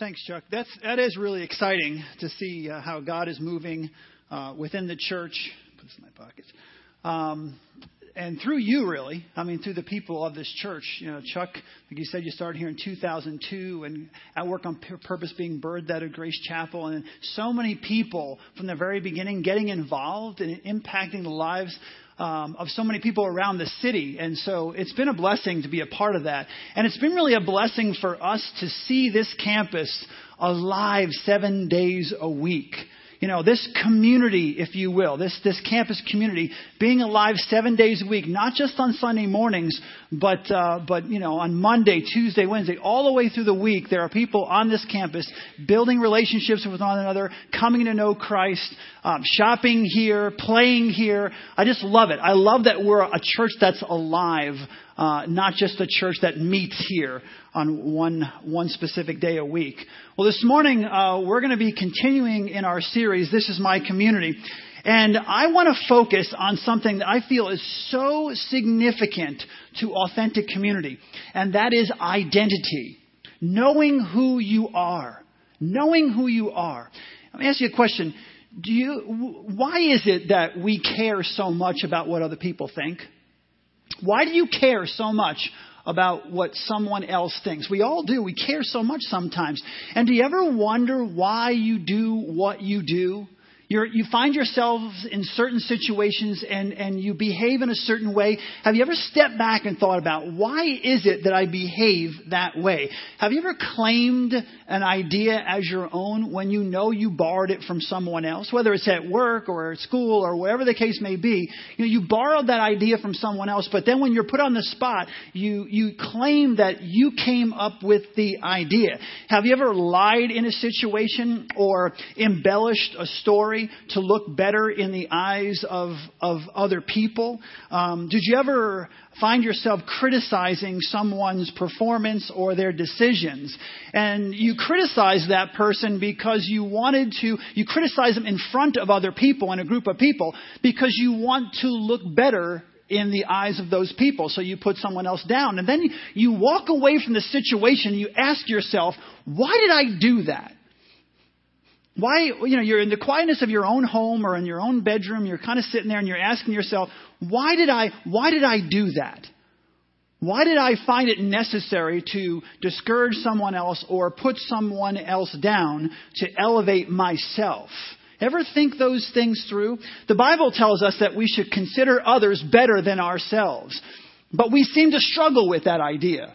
Thanks, Chuck. That's that is really exciting to see uh, how God is moving uh, within the church. Put this in my pockets. Um, and through you, really, I mean, through the people of this church. You know, Chuck, like you said, you started here in 2002, and at work on purpose being birthed out of Grace Chapel, and so many people from the very beginning getting involved and impacting the lives um, of so many people around the city. And so it's been a blessing to be a part of that. And it's been really a blessing for us to see this campus alive seven days a week you know, this community, if you will, this, this campus community being alive seven days a week, not just on Sunday mornings, but, uh, but, you know, on Monday, Tuesday, Wednesday, all the way through the week, there are people on this campus building relationships with one another, coming to know Christ, um, shopping here, playing here. I just love it. I love that we're a church that's alive, uh, not just a church that meets here on one, one specific day a week. Well, this morning, uh, we're going to be continuing in our series, This is My Community. And I want to focus on something that I feel is so significant to authentic community, and that is identity. Knowing who you are. Knowing who you are. Let me ask you a question. Do you, why is it that we care so much about what other people think? Why do you care so much about what someone else thinks? We all do. We care so much sometimes. And do you ever wonder why you do what you do? You're, you find yourselves in certain situations and, and you behave in a certain way. Have you ever stepped back and thought about why is it that I behave that way? Have you ever claimed an idea as your own when you know you borrowed it from someone else, whether it's at work or at school or wherever the case may be? You know, you borrowed that idea from someone else, but then when you're put on the spot, you, you claim that you came up with the idea. Have you ever lied in a situation or embellished a story? Story to look better in the eyes of, of other people? Um, did you ever find yourself criticizing someone's performance or their decisions? And you criticize that person because you wanted to, you criticize them in front of other people, in a group of people, because you want to look better in the eyes of those people. So you put someone else down. And then you walk away from the situation. You ask yourself, why did I do that? Why, you know, you're in the quietness of your own home or in your own bedroom, you're kind of sitting there and you're asking yourself, why did I, why did I do that? Why did I find it necessary to discourage someone else or put someone else down to elevate myself? Ever think those things through? The Bible tells us that we should consider others better than ourselves. But we seem to struggle with that idea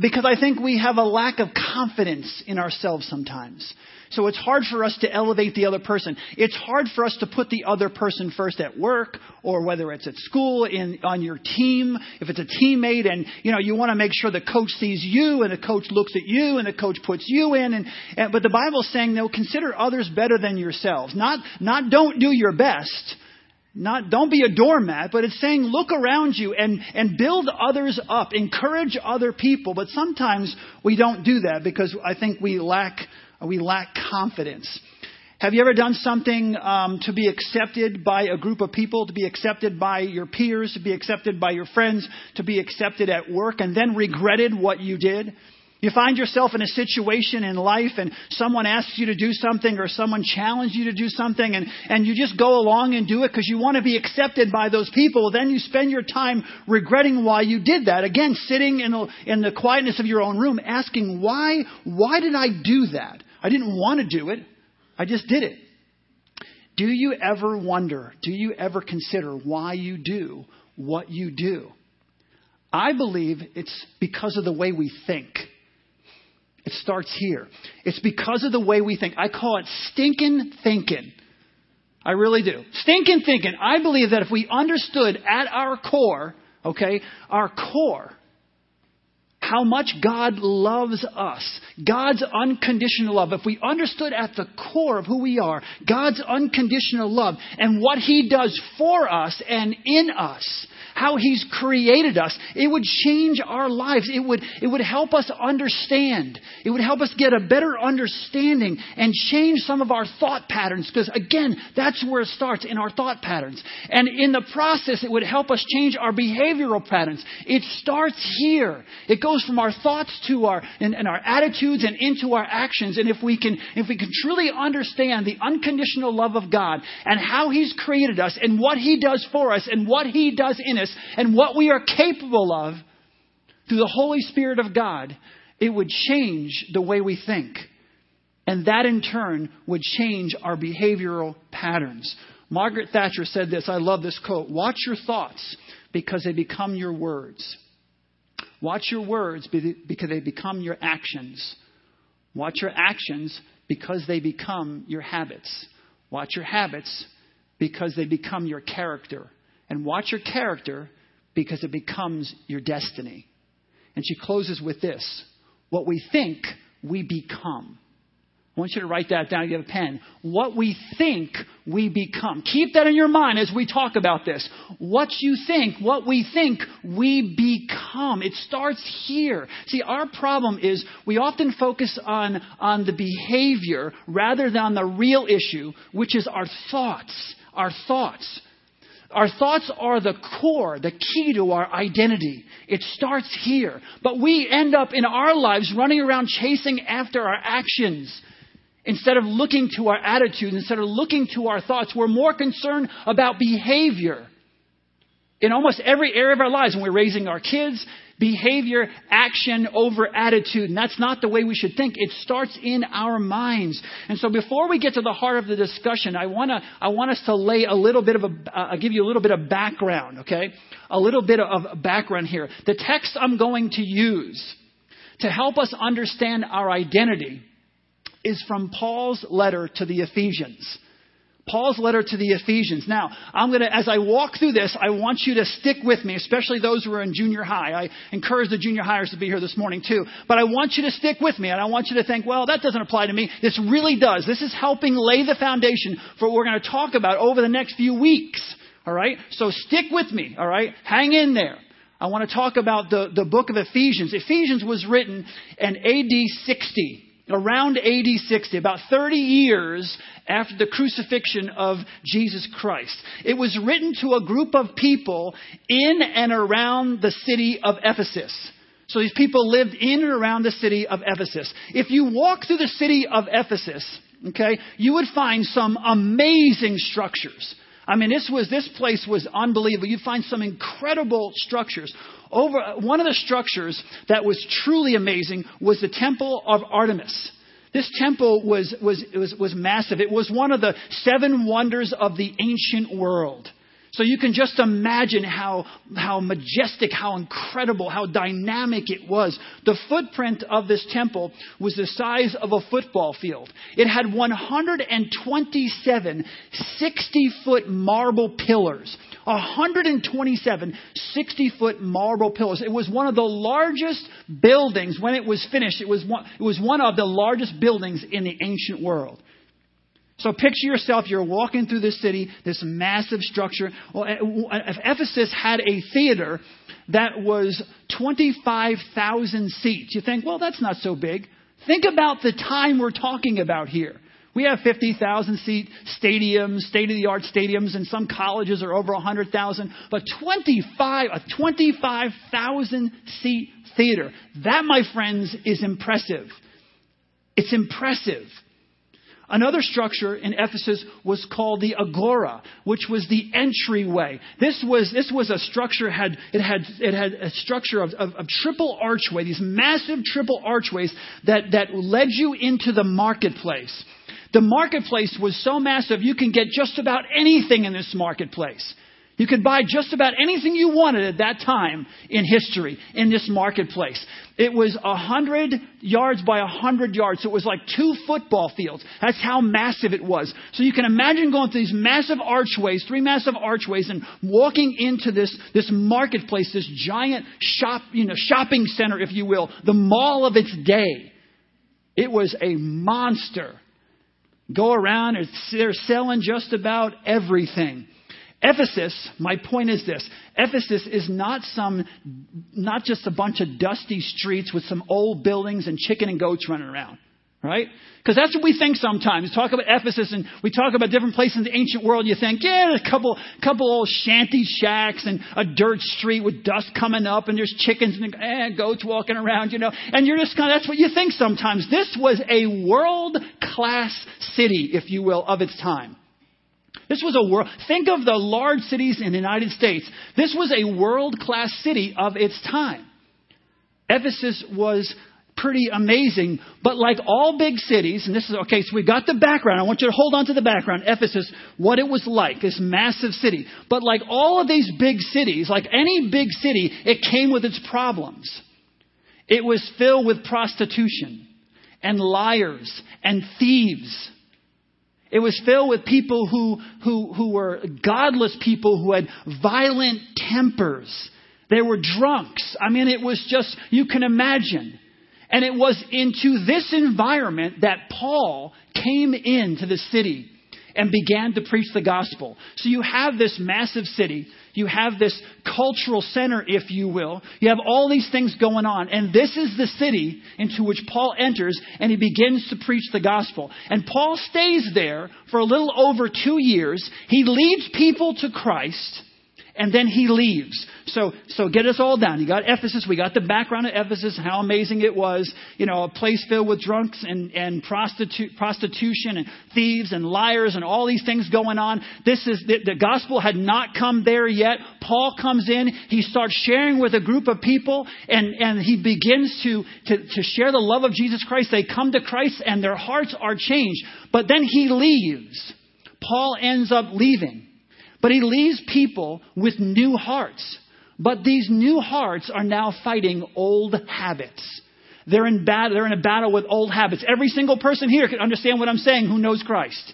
because I think we have a lack of confidence in ourselves sometimes. So it's hard for us to elevate the other person. It's hard for us to put the other person first at work or whether it's at school, in, on your team, if it's a teammate and, you know, you want to make sure the coach sees you and the coach looks at you and the coach puts you in. And, and but the Bible's saying, no, consider others better than yourselves. Not, not don't do your best. Not, don't be a doormat, but it's saying look around you and, and build others up, encourage other people. But sometimes we don't do that because I think we lack we lack confidence. Have you ever done something um, to be accepted by a group of people, to be accepted by your peers, to be accepted by your friends, to be accepted at work, and then regretted what you did? You find yourself in a situation in life and someone asks you to do something or someone challenges you to do something and, and you just go along and do it because you want to be accepted by those people. Then you spend your time regretting why you did that. Again, sitting in the, in the quietness of your own room asking, why, why did I do that? I didn't want to do it. I just did it. Do you ever wonder, do you ever consider why you do what you do? I believe it's because of the way we think. It starts here. It's because of the way we think. I call it stinking thinking. I really do. Stinking thinking. I believe that if we understood at our core, okay, our core, how much God loves us. God's unconditional love. If we understood at the core of who we are, God's unconditional love and what He does for us and in us, how He's created us. It would change our lives. It would, it would help us understand. It would help us get a better understanding and change some of our thought patterns. Because again, that's where it starts in our thought patterns. And in the process, it would help us change our behavioral patterns. It starts here. It goes from our thoughts to our, and, and our attitudes and into our actions. And if we can, if we can truly understand the unconditional love of God and how He's created us and what He does for us and what He does in us and what we are capable of through the Holy Spirit of God, it would change the way we think. And that in turn would change our behavioral patterns. Margaret Thatcher said this. I love this quote. Watch your thoughts because they become your words. Watch your words because they become your actions. Watch your actions because they become your habits. Watch your habits because they become your character. And watch your character because it becomes your destiny. And she closes with this What we think, we become. I want you to write that down. You have a pen. What we think we become. Keep that in your mind as we talk about this. What you think, what we think we become. It starts here. See, our problem is we often focus on, on the behavior rather than the real issue, which is our thoughts. Our thoughts. Our thoughts are the core, the key to our identity. It starts here. But we end up in our lives running around chasing after our actions Instead of looking to our attitudes, instead of looking to our thoughts, we're more concerned about behavior. In almost every area of our lives, when we're raising our kids, behavior, action over attitude. And that's not the way we should think. It starts in our minds. And so before we get to the heart of the discussion, I want to, I want us to lay a little bit of a, uh, give you a little bit of background, okay? A little bit of background here. The text I'm going to use to help us understand our identity is from Paul's letter to the Ephesians. Paul's letter to the Ephesians. Now, I'm going to, as I walk through this, I want you to stick with me, especially those who are in junior high. I encourage the junior hires to be here this morning too. But I want you to stick with me and I want you to think, well, that doesn't apply to me. This really does. This is helping lay the foundation for what we're going to talk about over the next few weeks. All right? So stick with me. All right? Hang in there. I want to talk about the, the book of Ephesians. Ephesians was written in AD 60 around AD 60, about 30 years after the crucifixion of Jesus Christ. It was written to a group of people in and around the city of Ephesus. So these people lived in and around the city of Ephesus. If you walk through the city of Ephesus, okay, you would find some amazing structures. I mean, this was this place was unbelievable. You'd find some incredible structures. Over one of the structures that was truly amazing was the Temple of Artemis. This temple was, was, was, was massive. It was one of the seven wonders of the ancient world. So you can just imagine how, how majestic, how incredible, how dynamic it was. The footprint of this temple was the size of a football field. It had 127 60 foot marble pillars. 127 60 foot marble pillars. It was one of the largest buildings when it was finished. It was one, it was one of the largest buildings in the ancient world. So picture yourself, you're walking through this city, this massive structure. Well, if Ephesus had a theater that was 25,000 seats, you think, well, that's not so big. Think about the time we're talking about here. We have 50,000 seat stadiums, state of the art stadiums, and some colleges are over 100,000. But 25, a 25,000 seat theater, that, my friends, is impressive. It's impressive. Another structure in Ephesus was called the agora, which was the entryway. This was, this was a structure, had, it, had, it had a structure of, of, of triple archway, these massive triple archways that, that led you into the marketplace. The marketplace was so massive, you can get just about anything in this marketplace. You could buy just about anything you wanted at that time in history in this marketplace. It was a hundred yards by a hundred yards, so it was like two football fields. That's how massive it was. So you can imagine going through these massive archways, three massive archways, and walking into this, this marketplace, this giant shop, you know, shopping center, if you will, the mall of its day. It was a monster. Go around, and they're selling just about everything. Ephesus, my point is this Ephesus is not some, not just a bunch of dusty streets with some old buildings and chicken and goats running around. Right? Because that's what we think sometimes. We talk about Ephesus and we talk about different places in the ancient world. You think, yeah, a couple, couple old shanty shacks and a dirt street with dust coming up and there's chickens and eh, goats walking around, you know. And you're just kind of, that's what you think sometimes. This was a world class city, if you will, of its time. This was a world, think of the large cities in the United States. This was a world class city of its time. Ephesus was pretty amazing. But like all big cities, and this is okay, so we got the background. I want you to hold on to the background. Ephesus, what it was like, this massive city. But like all of these big cities, like any big city, it came with its problems. It was filled with prostitution and liars and thieves. It was filled with people who, who, who were godless people who had violent tempers. They were drunks. I mean, it was just, you can imagine. And it was into this environment that Paul came into the city and began to preach the gospel. So you have this massive city. You have this cultural center, if you will. You have all these things going on. And this is the city into which Paul enters and he begins to preach the gospel. And Paul stays there for a little over two years. He leads people to Christ and then he leaves. So, so get us all down. You got Ephesus. We got the background of Ephesus, how amazing it was. You know, a place filled with drunks and, and prostitu- prostitution and thieves and liars and all these things going on. This is, the, the gospel had not come there yet. Paul comes in. He starts sharing with a group of people and, and he begins to, to, to share the love of Jesus Christ. They come to Christ and their hearts are changed. But then he leaves. Paul ends up leaving. But he leaves people with new hearts. But these new hearts are now fighting old habits. They're in, bat- they're in a battle with old habits. Every single person here can understand what I'm saying who knows Christ.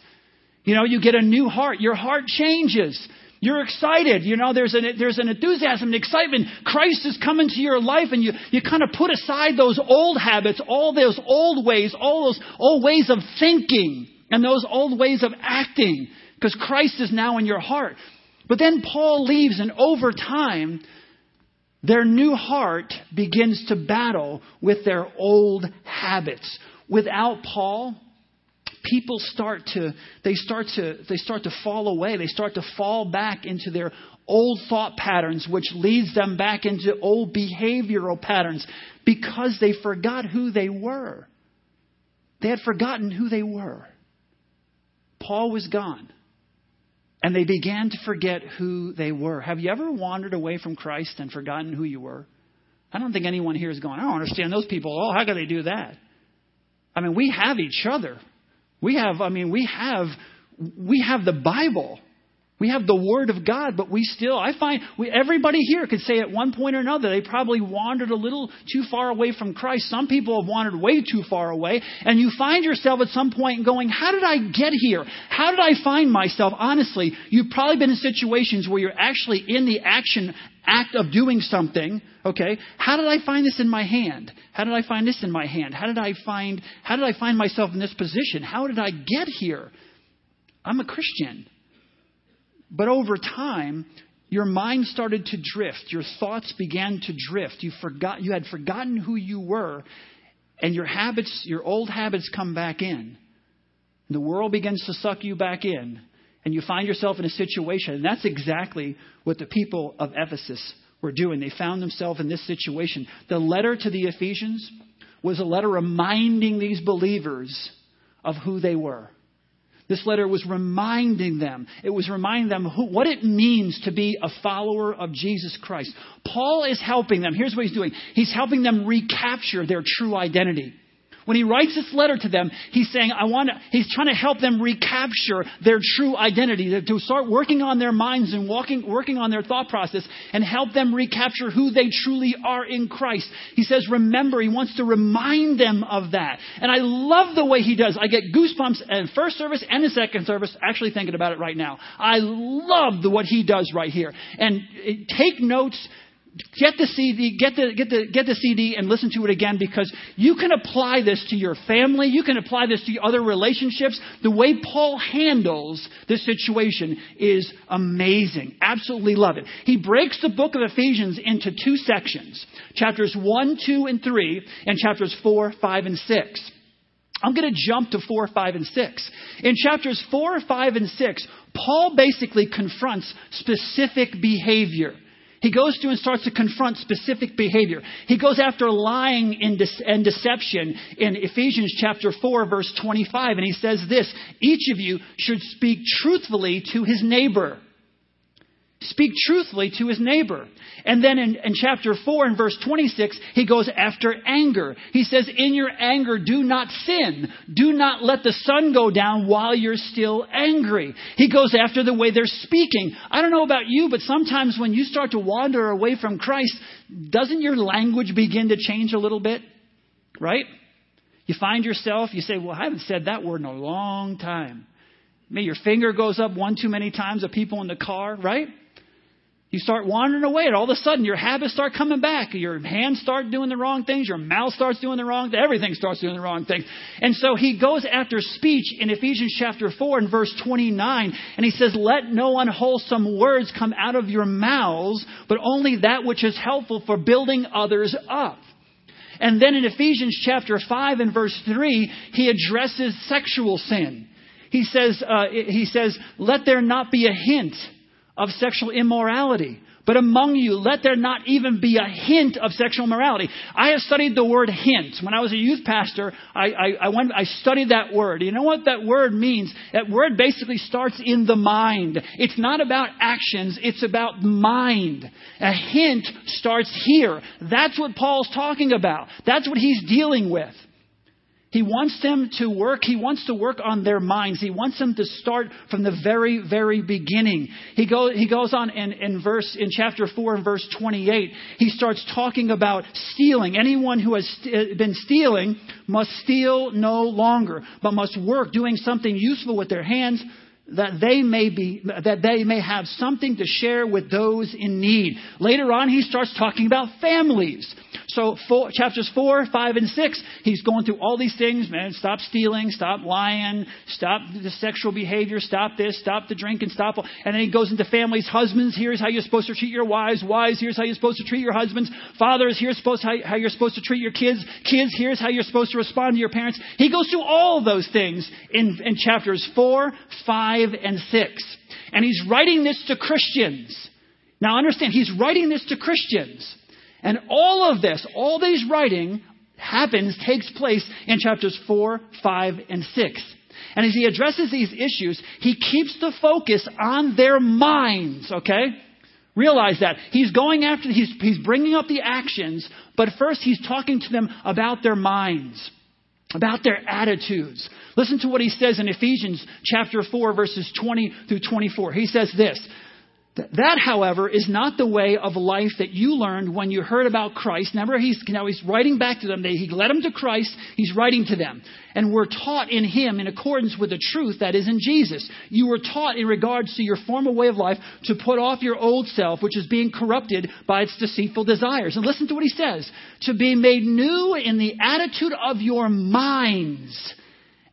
You know, you get a new heart. Your heart changes. You're excited. You know, there's an, there's an enthusiasm and excitement. Christ is coming to your life and you, you kind of put aside those old habits, all those old ways, all those old ways of thinking and those old ways of acting because Christ is now in your heart. But then Paul leaves, and over time, their new heart begins to battle with their old habits. Without Paul, people start to they start to they start to fall away. They start to fall back into their old thought patterns, which leads them back into old behavioral patterns because they forgot who they were. They had forgotten who they were. Paul was gone and they began to forget who they were. Have you ever wandered away from Christ and forgotten who you were? I don't think anyone here is going, I don't understand those people. Oh, how could they do that? I mean, we have each other. We have, I mean, we have, we have the Bible. We have the Word of God, but we still, I find, we, everybody here could say at one point or another they probably wandered a little too far away from Christ. Some people have wandered way too far away, and you find yourself at some point going, How did I get here? How did I find myself? Honestly, you've probably been in situations where you're actually in the action act of doing something okay how did i find this in my hand how did i find this in my hand how did i find how did i find myself in this position how did i get here i'm a christian but over time, your mind started to drift. Your thoughts began to drift. You forgot you had forgotten who you were, and your habits, your old habits come back in. The world begins to suck you back in, and you find yourself in a situation. And that's exactly what the people of Ephesus were doing. They found themselves in this situation. The letter to the Ephesians was a letter reminding these believers of who they were. This letter was reminding them, it was reminding them who, what it means to be a follower of Jesus Christ. Paul is helping them. Here's what he's doing he's helping them recapture their true identity. When he writes this letter to them, he's saying, I want to, he's trying to help them recapture their true identity, to start working on their minds and walking, working on their thought process and help them recapture who they truly are in Christ. He says, remember, he wants to remind them of that. And I love the way he does. I get goosebumps in first service and the second service, actually thinking about it right now. I love the, what he does right here. And eh, take notes, get the CD, get the, get the, get the CD and listen to it again because you can apply this to your family. You can apply this to other relationships. The way Paul handles this situation is amazing. Absolutely love it. He breaks the book of Ephesians into two sections. Chapters 1, 2, and 3, and chapters 4, 5, and 6. I'm going to jump to 4, 5, and 6. In chapters 4, 5, and 6, Paul basically confronts specific behavior. He goes through and starts to confront specific behavior. He goes after lying and deception in Ephesians chapter 4 verse 25 and he says this, each of you should speak truthfully to his neighbor speak truthfully to his neighbor. And then in, in, chapter 4 and verse 26, he goes after anger. He says, In your anger, do not sin. Do not let the sun go down while you're still angry. He goes after the way they're speaking. I don't know about you, but sometimes when you start to wander away from Christ, doesn't your language begin to change a little bit? Right? You find yourself, you say, Well, I haven't said that word in a long time. Maybe your finger goes up one too many times of people in the car, right? You start wandering away, and all of a sudden your habits start coming back. Your hands start doing the wrong things. Your mouth starts doing the wrong things. Everything starts doing the wrong things. And so he goes after speech in Ephesians chapter 4 and verse 29, and he says, Let no unwholesome words come out of your mouths, but only that which is helpful for building others up. And then in Ephesians chapter 5 and verse 3, he addresses sexual sin. He says, uh, he says, Let there not be a hint of sexual immorality. But among you, let there not even be a hint of sexual morality. I have studied the word hint. When I was a youth pastor, I, I, I, went, I studied that word. You know what that word means? That word basically starts in the mind. It's not about actions, it's about mind. A hint starts here. That's what Paul's talking about. That's what he's dealing with. He wants them to work. He wants to work on their minds. He wants them to start from the very, very beginning. He, go, he goes on in, in verse, in chapter 4 and verse 28. He starts talking about stealing. Anyone who has st- uh, been stealing must steal no longer, but must work doing something useful with their hands that they may be that they may have something to share with those in need. Later on he starts talking about families. So four, chapters 4, 5 and 6, he's going through all these things, man, stop stealing, stop lying, stop the sexual behavior, stop this, stop the drinking, stop and then he goes into families, husbands, here's how you're supposed to treat your wives, wives, here's how you're supposed to treat your husbands, fathers, here's supposed how, how you're supposed to treat your kids, kids, here's how you're supposed to respond to your parents. He goes through all those things in, in chapters 4, 5 5 and 6. And he's writing this to Christians. Now understand, he's writing this to Christians. And all of this, all these writing happens, takes place in chapters 4, 5, and 6. And as he addresses these issues, he keeps the focus on their minds, okay? Realize that. He's going after, he's, he's bringing up the actions, but first he's talking to them about their minds about their attitudes. Listen to what he says in Ephesians chapter 4 verses 20 through 24. He says this, that, however, is not the way of life that you learned when you heard about Christ. Remember, he's, now he's writing back to them. He led them to Christ. He's writing to them. And we're taught in him in accordance with the truth that is in Jesus. You were taught in regards to your former way of life to put off your old self, which is being corrupted by its deceitful desires. And listen to what he says. To be made new in the attitude of your minds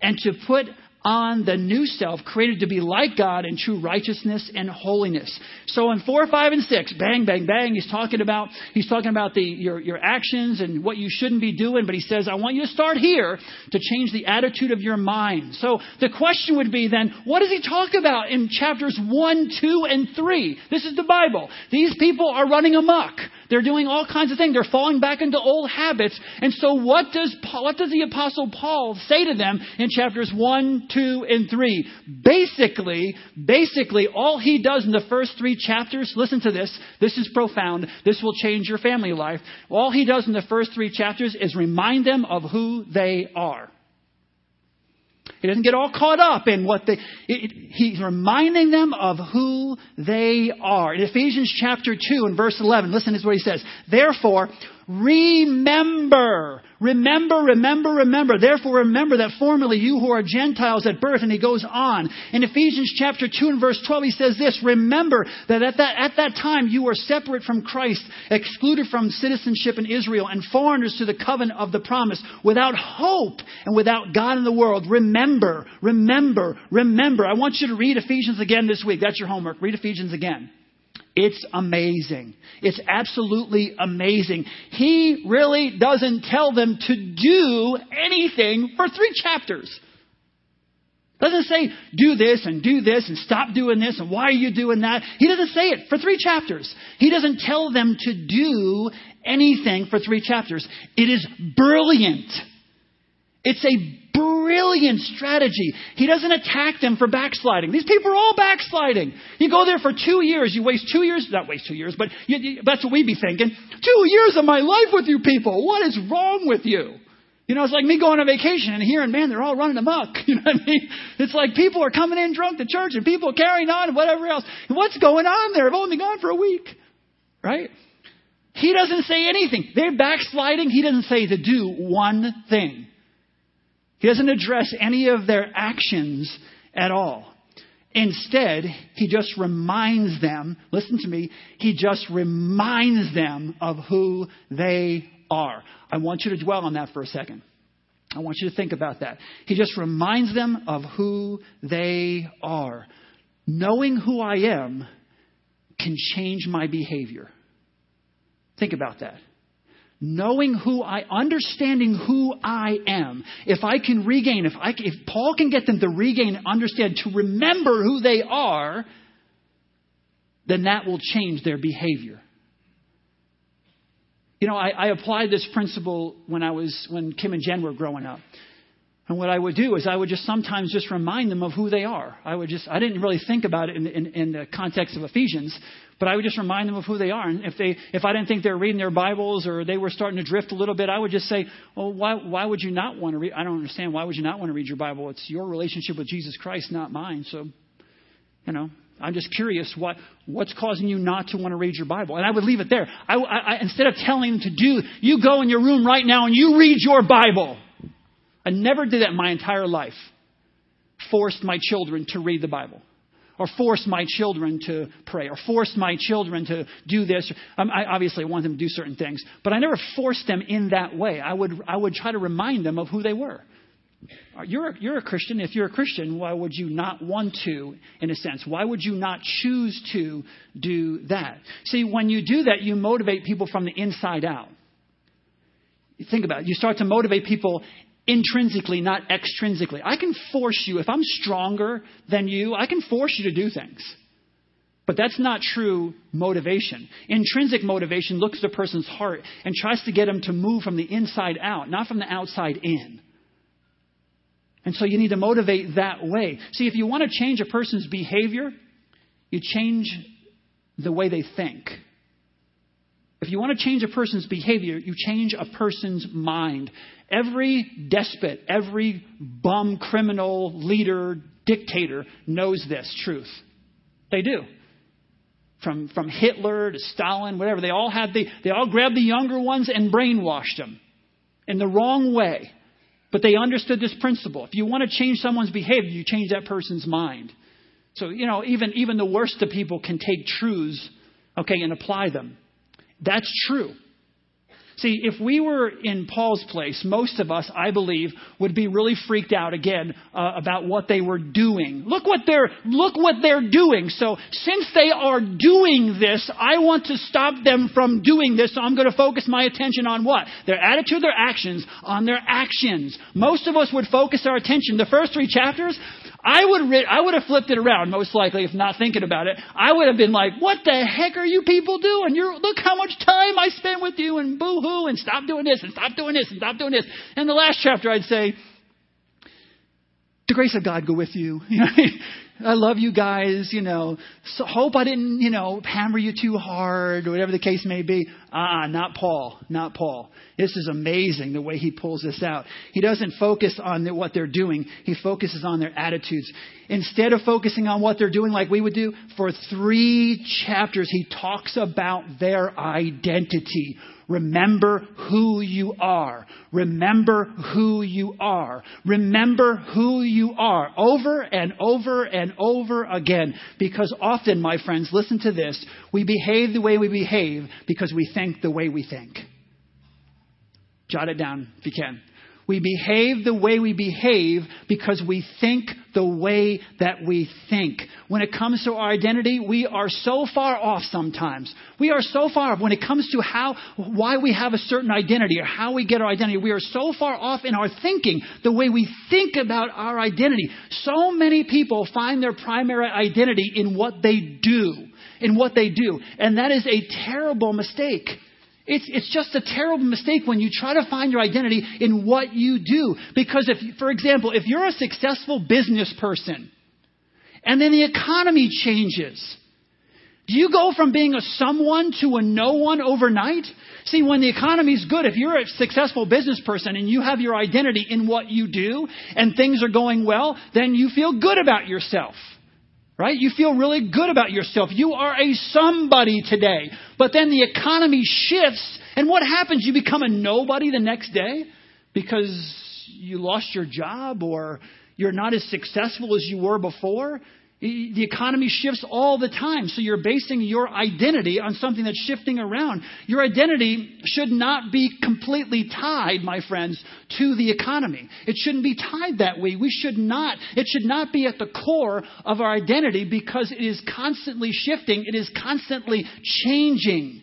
and to put on the new self, created to be like God in true righteousness and holiness. So in four, five, and six, bang, bang, bang, he's talking about he's talking about the your your actions and what you shouldn't be doing, but he says, I want you to start here to change the attitude of your mind. So the question would be then, what does he talk about in chapters one, two, and three? This is the Bible. These people are running amok. They're doing all kinds of things. They're falling back into old habits. And so what does Paul, what does the apostle Paul say to them in chapters 1, 2, and 3? Basically, basically all he does in the first 3 chapters, listen to this. This is profound. This will change your family life. All he does in the first 3 chapters is remind them of who they are. He doesn't get all caught up in what they, it, he's reminding them of who they are. In Ephesians chapter 2 and verse 11, listen to what he says. Therefore, Remember. Remember, remember, remember. Therefore remember that formerly you who are Gentiles at birth, and he goes on. In Ephesians chapter 2 and verse 12, he says this, remember that at that, at that time you were separate from Christ, excluded from citizenship in Israel, and foreigners to the covenant of the promise, without hope and without God in the world. Remember, remember, remember. I want you to read Ephesians again this week. That's your homework. Read Ephesians again. It's amazing. It's absolutely amazing. He really doesn't tell them to do anything for three chapters. Doesn't say do this and do this and stop doing this and why are you doing that. He doesn't say it for three chapters. He doesn't tell them to do anything for three chapters. It is brilliant. It's a brilliant strategy. He doesn't attack them for backsliding. These people are all backsliding. You go there for two years, you waste two years, not waste two years, but you, you, that's what we'd be thinking. Two years of my life with you people. What is wrong with you? You know, it's like me going on vacation and hearing, man, they're all running amok. You know what I mean? It's like people are coming in drunk to church and people carrying on and whatever else. What's going on there? I've only been gone for a week. Right? He doesn't say anything. They're backsliding. He doesn't say to do one thing. He doesn't address any of their actions at all. Instead, he just reminds them, listen to me, he just reminds them of who they are. I want you to dwell on that for a second. I want you to think about that. He just reminds them of who they are. Knowing who I am can change my behavior. Think about that knowing who I, understanding who I am, if I can regain, if I, if Paul can get them to regain understand, to remember who they are, then that will change their behavior. You know, I, I applied this principle when I was, when Kim and Jen were growing up. And what I would do is I would just sometimes just remind them of who they are. I would just, I didn't really think about it in, in, in the context of Ephesians, but I would just remind them of who they are. And if they, if I didn't think they were reading their Bibles or they were starting to drift a little bit, I would just say, well, why, why would you not want to read? I don't understand. Why would you not want to read your Bible? It's your relationship with Jesus Christ, not mine. So, you know, I'm just curious what, what's causing you not to want to read your Bible. And I would leave it there. I, I, instead of telling them to do, you go in your room right now and you read your Bible. I never did that in my entire life. Forced my children to read the Bible. Or forced my children to pray. Or forced my children to do this. Um, I obviously want them to do certain things. But I never forced them in that way. I would, I would try to remind them of who they were. You're a, you're a Christian. If you're a Christian, why would you not want to, in a sense? Why would you not choose to do that? See, when you do that, you motivate people from the inside out. Think about it. You start to motivate people intrinsically, not extrinsically. I can force you, if I'm stronger than you, I can force you to do things. But that's not true motivation. Intrinsic motivation looks at a person's heart and tries to get them to move from the inside out, not from the outside in. And so you need to motivate that way. See, if you want to change a person's behavior, you change the way they think. If you want to change a person's behavior, you change a person's mind. Every despot, every bum, criminal, leader, dictator knows this truth. They do. From, from Hitler to Stalin, whatever, they all had the, they all grabbed the younger ones and brainwashed them in the wrong way. But they understood this principle. If you want to change someone's behavior, you change that person's mind. So, you know, even, even the worst of people can take truths, okay, and apply them. That's true. See, if we were in Paul's place, most of us, I believe, would be really freaked out again uh, about what they were doing. Look what they're look what they're doing. So, since they are doing this, I want to stop them from doing this. So I'm going to focus my attention on what? Their attitude, their actions, on their actions. Most of us would focus our attention. The first three chapters, I would, re- I would have flipped it around, most likely, if not thinking about it. I would have been like, what the heck are you people doing? You're, look how much time I spent with you and boo hoo and stop doing this and stop doing this and stop doing this. And the last chapter I'd say, the grace of God go with you. I love you guys, you know. So hope I didn't, you know, hammer you too hard or whatever the case may be. Ah, not Paul, not Paul. This is amazing the way he pulls this out. He doesn't focus on what they're doing, he focuses on their attitudes. Instead of focusing on what they're doing like we would do, for three chapters, he talks about their identity. Remember who you are. Remember who you are. Remember who you are over and over and over again. Because often, my friends, listen to this. We behave the way we behave because we think the way we think. Jot it down if you can. We behave the way we behave because we think the way that we think. When it comes to our identity, we are so far off sometimes. We are so far off when it comes to how, why we have a certain identity or how we get our identity. We are so far off in our thinking, the way we think about our identity. So many people find their primary identity in what they do, in what they do. And that is a terrible mistake. It's, it's just a terrible mistake when you try to find your identity in what you do. Because if, for example, if you're a successful business person and then the economy changes, do you go from being a someone to a no one overnight? See, when the economy's good, if you're a successful business person and you have your identity in what you do and things are going well, then you feel good about yourself. Right? You feel really good about yourself. You are a somebody today. But then the economy shifts, and what happens? You become a nobody the next day because you lost your job or you're not as successful as you were before. The economy shifts all the time, so you're basing your identity on something that's shifting around. Your identity should not be completely tied, my friends, to the economy. It shouldn't be tied that way. We should not, it should not be at the core of our identity because it is constantly shifting, it is constantly changing.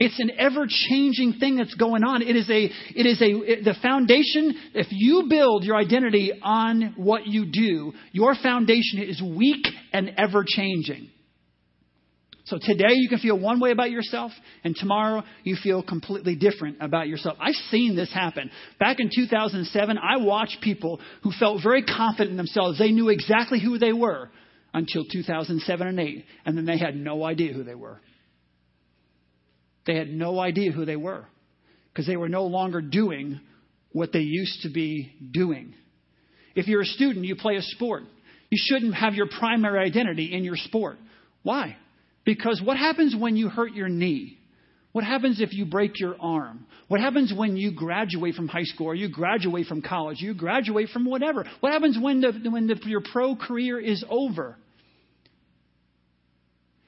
It's an ever changing thing that's going on. It is a, it is a, the foundation, if you build your identity on what you do, your foundation is weak and ever changing. So today you can feel one way about yourself, and tomorrow you feel completely different about yourself. I've seen this happen. Back in 2007, I watched people who felt very confident in themselves. They knew exactly who they were until 2007 and 8, and then they had no idea who they were. They had no idea who they were because they were no longer doing what they used to be doing. If you're a student, you play a sport. You shouldn't have your primary identity in your sport. Why? Because what happens when you hurt your knee? What happens if you break your arm? What happens when you graduate from high school or you graduate from college? You graduate from whatever. What happens when, the, when the, your pro career is over?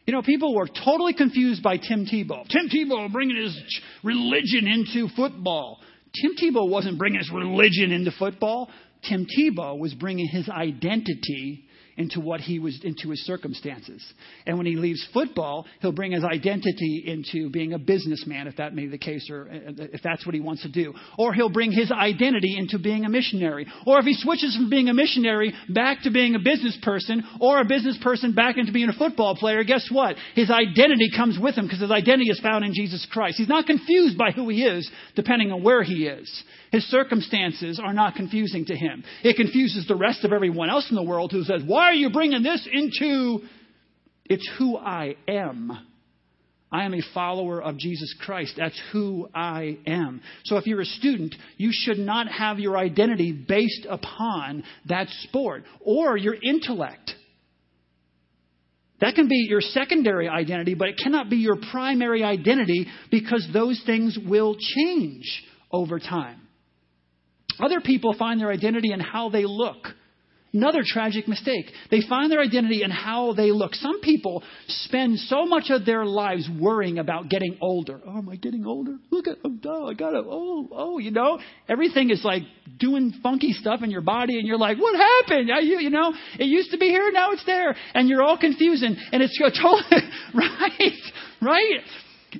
You know, people were totally confused by Tim Tebow. Tim Tebow bringing his religion into football. Tim Tebow wasn't bringing his religion into football. Tim Tebow was bringing his identity into what he was into his circumstances. And when he leaves football, he'll bring his identity into being a businessman, if that may be the case, or uh, if that's what he wants to do. Or he'll bring his identity into being a missionary. Or if he switches from being a missionary back to being a business person, or a business person back into being a football player, guess what? His identity comes with him because his identity is found in Jesus Christ. He's not confused by who he is, depending on where he is. His circumstances are not confusing to him. It confuses the rest of everyone else in the world who says, Why are you bringing this into? It's who I am. I am a follower of Jesus Christ. That's who I am. So if you're a student, you should not have your identity based upon that sport or your intellect. That can be your secondary identity, but it cannot be your primary identity because those things will change over time. Other people find their identity in how they look. Another tragic mistake. They find their identity in how they look. Some people spend so much of their lives worrying about getting older. Oh, am I getting older? Look at, oh, I got to, oh, oh, you know, everything is like doing funky stuff in your body, and you're like, what happened? You, you know, it used to be here, now it's there, and you're all confused, and, and it's totally right, right.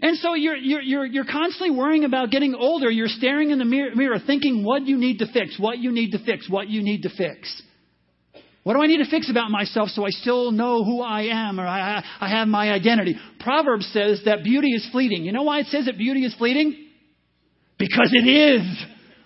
And so you're, you're, you're, you're constantly worrying about getting older. You're staring in the mirror, mirror, thinking what you need to fix, what you need to fix, what you need to fix. What do I need to fix about myself so I still know who I am or I, I have my identity? Proverbs says that beauty is fleeting. You know why it says that beauty is fleeting? Because it is.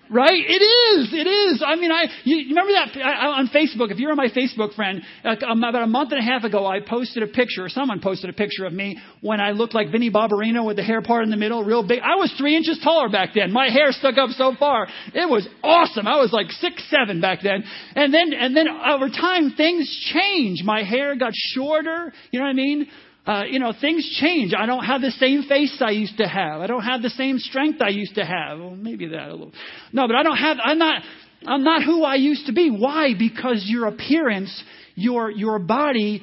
Right? It is. It is. I mean, I you remember that I, on Facebook. If you're my Facebook friend, um, about a month and a half ago, I posted a picture. Or someone posted a picture of me when I looked like Vinnie Barbarino with the hair part in the middle, real big. I was three inches taller back then. My hair stuck up so far. It was awesome. I was like six seven back then. And then and then over time, things change. My hair got shorter. You know what I mean? Uh, you know, things change. I don't have the same face I used to have. I don't have the same strength I used to have. Well, maybe that a little. No, but I don't have. I'm not. I'm not who I used to be. Why? Because your appearance, your your body,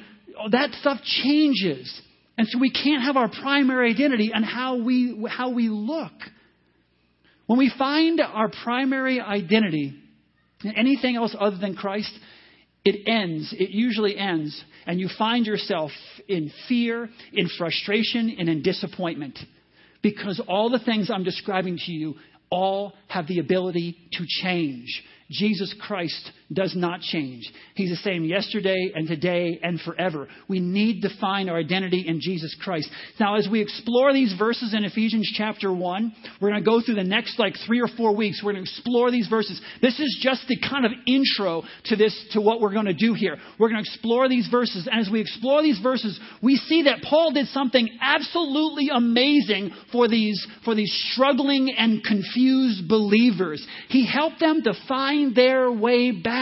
that stuff changes, and so we can't have our primary identity and how we how we look. When we find our primary identity in anything else other than Christ, it ends, it usually ends, and you find yourself in fear, in frustration, and in disappointment. Because all the things I'm describing to you all have the ability to change. Jesus Christ does not change. He's the same yesterday and today and forever. We need to find our identity in Jesus Christ. Now, as we explore these verses in Ephesians chapter 1, we're going to go through the next like three or four weeks. We're going to explore these verses. This is just the kind of intro to this, to what we're going to do here. We're going to explore these verses. And as we explore these verses, we see that Paul did something absolutely amazing for these, for these struggling and confused believers. He helped them to find their way back.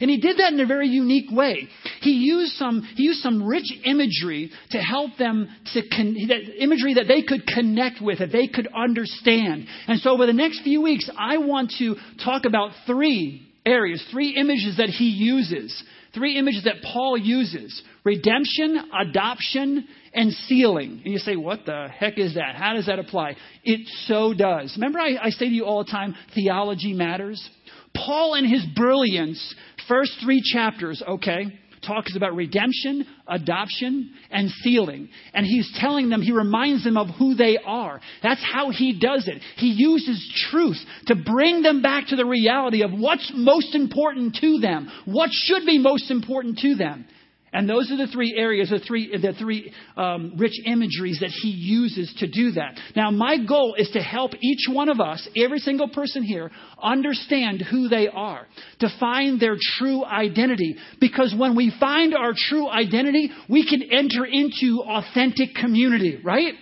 And he did that in a very unique way. He used some, he used some rich imagery to help them to, con- imagery that they could connect with, that they could understand. And so over the next few weeks, I want to talk about three areas, three images that he uses, three images that Paul uses redemption, adoption, and sealing. And you say, what the heck is that? How does that apply? It so does. Remember, I, I say to you all the time, theology matters? Paul, in his brilliance, first three chapters, okay, talks about redemption, adoption, and sealing. And he's telling them, he reminds them of who they are. That's how he does it. He uses truth to bring them back to the reality of what's most important to them, what should be most important to them. And those are the three areas, the three, the three um, rich imageries that he uses to do that. Now, my goal is to help each one of us, every single person here, understand who they are, to find their true identity. Because when we find our true identity, we can enter into authentic community, right?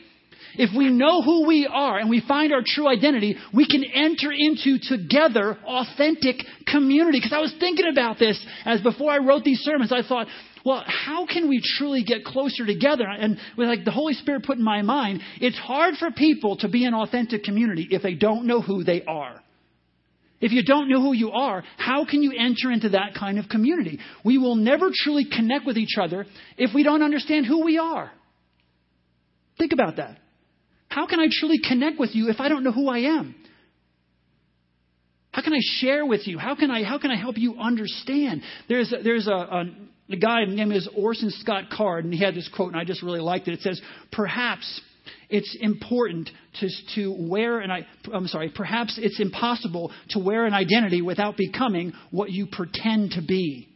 If we know who we are and we find our true identity, we can enter into together authentic community. Because I was thinking about this as before I wrote these sermons, I thought, well, how can we truly get closer together? And with like the Holy Spirit put in my mind, it's hard for people to be an authentic community if they don't know who they are. If you don't know who you are, how can you enter into that kind of community? We will never truly connect with each other if we don't understand who we are. Think about that. How can I truly connect with you if I don't know who I am? How can I share with you? How can I, how can I help you understand? There's a, there's a, a, a guy his name is Orson Scott Card, and he had this quote, and I just really liked it. It says, "Perhaps it's important to, to wear an I'm sorry, perhaps it's impossible to wear an identity without becoming what you pretend to be."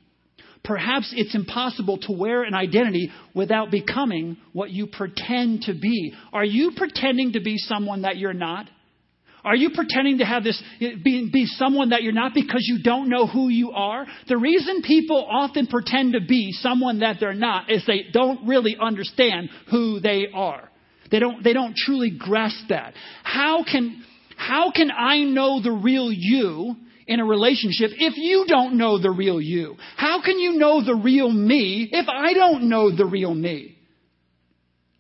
Perhaps it's impossible to wear an identity without becoming what you pretend to be. Are you pretending to be someone that you're not? Are you pretending to have this, be, be someone that you're not because you don't know who you are? The reason people often pretend to be someone that they're not is they don't really understand who they are. They don't, they don't truly grasp that. How can, how can I know the real you in a relationship if you don't know the real you? How can you know the real me if I don't know the real me?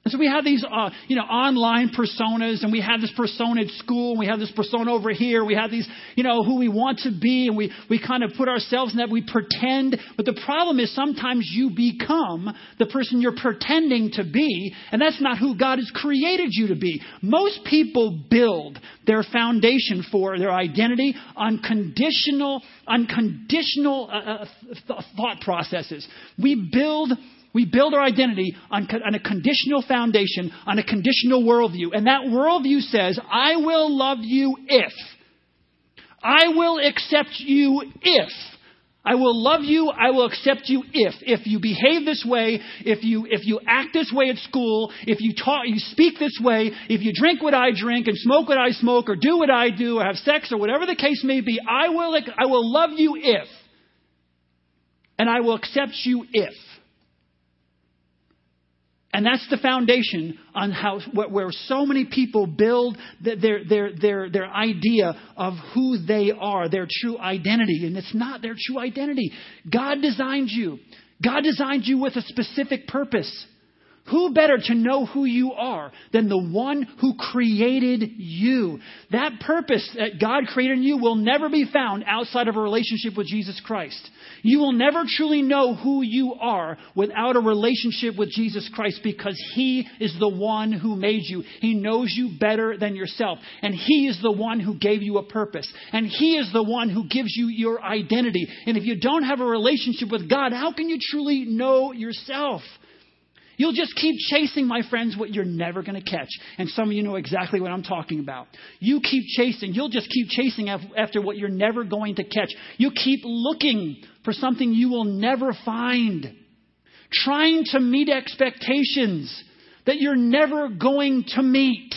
And so we have these, uh, you know, online personas, and we have this persona at school, and we have this persona over here. We have these, you know, who we want to be, and we, we kind of put ourselves in that. We pretend. But the problem is sometimes you become the person you're pretending to be, and that's not who God has created you to be. Most people build their foundation for their identity on conditional, unconditional uh, uh, thought processes. We build we build our identity on, on, a conditional foundation, on a conditional worldview. And that worldview says, I will love you if. I will accept you if. I will love you. I will accept you if if you behave this way, if you if you act this way at school, if you talk, you speak this way, if you drink what I drink and smoke what I smoke, or do what I do, or have sex, or whatever the case may be. I will I will love you if, and I will accept you if. And that's the foundation on how where so many people build their their their their idea of who they are, their true identity, and it's not their true identity. God designed you. God designed you with a specific purpose. Who better to know who you are than the one who created you? That purpose that God created in you will never be found outside of a relationship with Jesus Christ. You will never truly know who you are without a relationship with Jesus Christ because He is the one who made you. He knows you better than yourself. And He is the one who gave you a purpose. And He is the one who gives you your identity. And if you don't have a relationship with God, how can you truly know yourself? You'll just keep chasing, my friends, what you're never going to catch. And some of you know exactly what I'm talking about. You keep chasing. You'll just keep chasing after what you're never going to catch. You keep looking for something you will never find. Trying to meet expectations that you're never going to meet.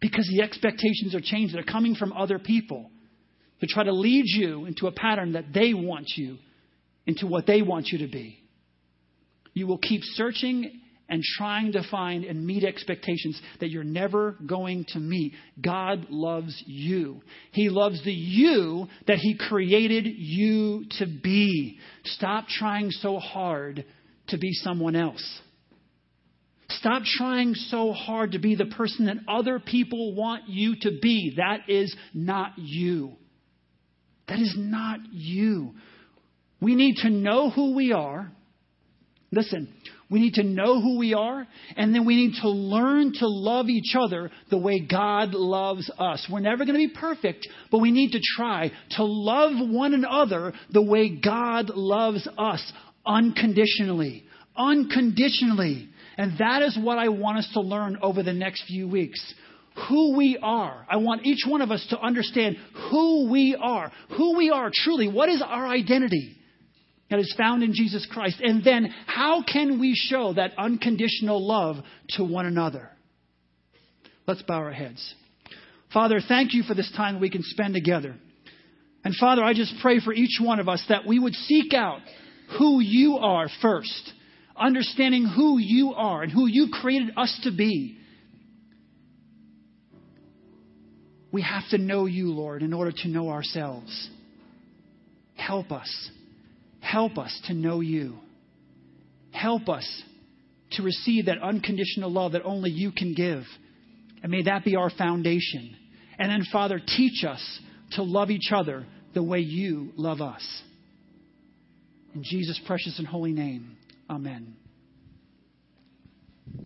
Because the expectations are changed. They're coming from other people to try to lead you into a pattern that they want you, into what they want you to be. You will keep searching and trying to find and meet expectations that you're never going to meet. God loves you. He loves the you that He created you to be. Stop trying so hard to be someone else. Stop trying so hard to be the person that other people want you to be. That is not you. That is not you. We need to know who we are Listen, we need to know who we are, and then we need to learn to love each other the way God loves us. We're never going to be perfect, but we need to try to love one another the way God loves us unconditionally. Unconditionally. And that is what I want us to learn over the next few weeks. Who we are. I want each one of us to understand who we are. Who we are truly. What is our identity? That is found in Jesus Christ. And then, how can we show that unconditional love to one another? Let's bow our heads. Father, thank you for this time we can spend together. And Father, I just pray for each one of us that we would seek out who you are first, understanding who you are and who you created us to be. We have to know you, Lord, in order to know ourselves. Help us. Help us to know you. Help us to receive that unconditional love that only you can give. And may that be our foundation. And then, Father, teach us to love each other the way you love us. In Jesus' precious and holy name, amen.